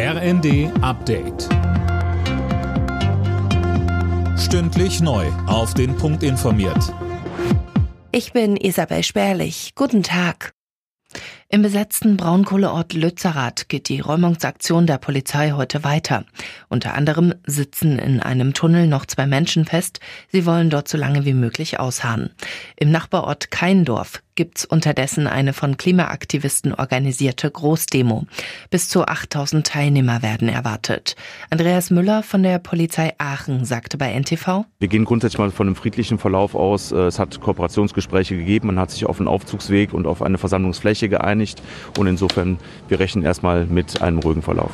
RND Update. Stündlich neu. Auf den Punkt informiert. Ich bin Isabel Spärlich. Guten Tag. Im besetzten Braunkohleort Lützerath geht die Räumungsaktion der Polizei heute weiter. Unter anderem sitzen in einem Tunnel noch zwei Menschen fest. Sie wollen dort so lange wie möglich ausharren. Im Nachbarort Keindorf gibt's unterdessen eine von Klimaaktivisten organisierte Großdemo. Bis zu 8000 Teilnehmer werden erwartet. Andreas Müller von der Polizei Aachen sagte bei NTV. Wir gehen grundsätzlich mal von einem friedlichen Verlauf aus. Es hat Kooperationsgespräche gegeben. Man hat sich auf einen Aufzugsweg und auf eine Versammlungsfläche geeinigt. Und insofern, wir rechnen erstmal mit einem ruhigen Verlauf.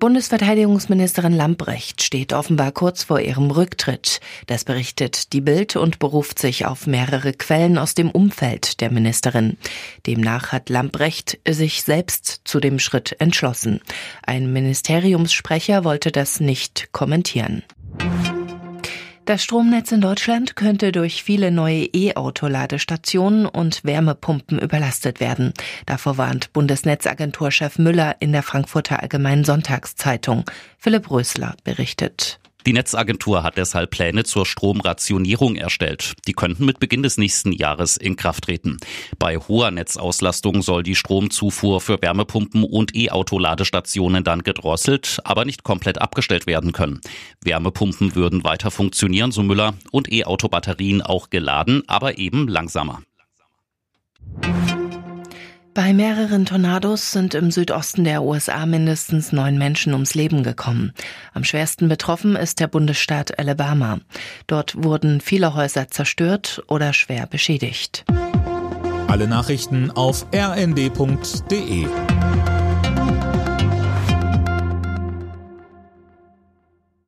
Bundesverteidigungsministerin Lambrecht steht offenbar kurz vor ihrem Rücktritt. Das berichtet die Bild und beruft sich auf mehrere Quellen aus dem Umfeld der Ministerin. Demnach hat Lambrecht sich selbst zu dem Schritt entschlossen. Ein Ministeriumssprecher wollte das nicht kommentieren. Das Stromnetz in Deutschland könnte durch viele neue E-Auto-Ladestationen und Wärmepumpen überlastet werden. Davor warnt Bundesnetzagenturchef Müller in der Frankfurter Allgemeinen Sonntagszeitung. Philipp Rösler berichtet. Die Netzagentur hat deshalb Pläne zur Stromrationierung erstellt. Die könnten mit Beginn des nächsten Jahres in Kraft treten. Bei hoher Netzauslastung soll die Stromzufuhr für Wärmepumpen und E-Auto-Ladestationen dann gedrosselt, aber nicht komplett abgestellt werden können. Wärmepumpen würden weiter funktionieren, so Müller, und E-Auto-Batterien auch geladen, aber eben langsamer. Bei mehreren Tornados sind im Südosten der USA mindestens neun Menschen ums Leben gekommen. Am schwersten betroffen ist der Bundesstaat Alabama. Dort wurden viele Häuser zerstört oder schwer beschädigt. Alle Nachrichten auf rnd.de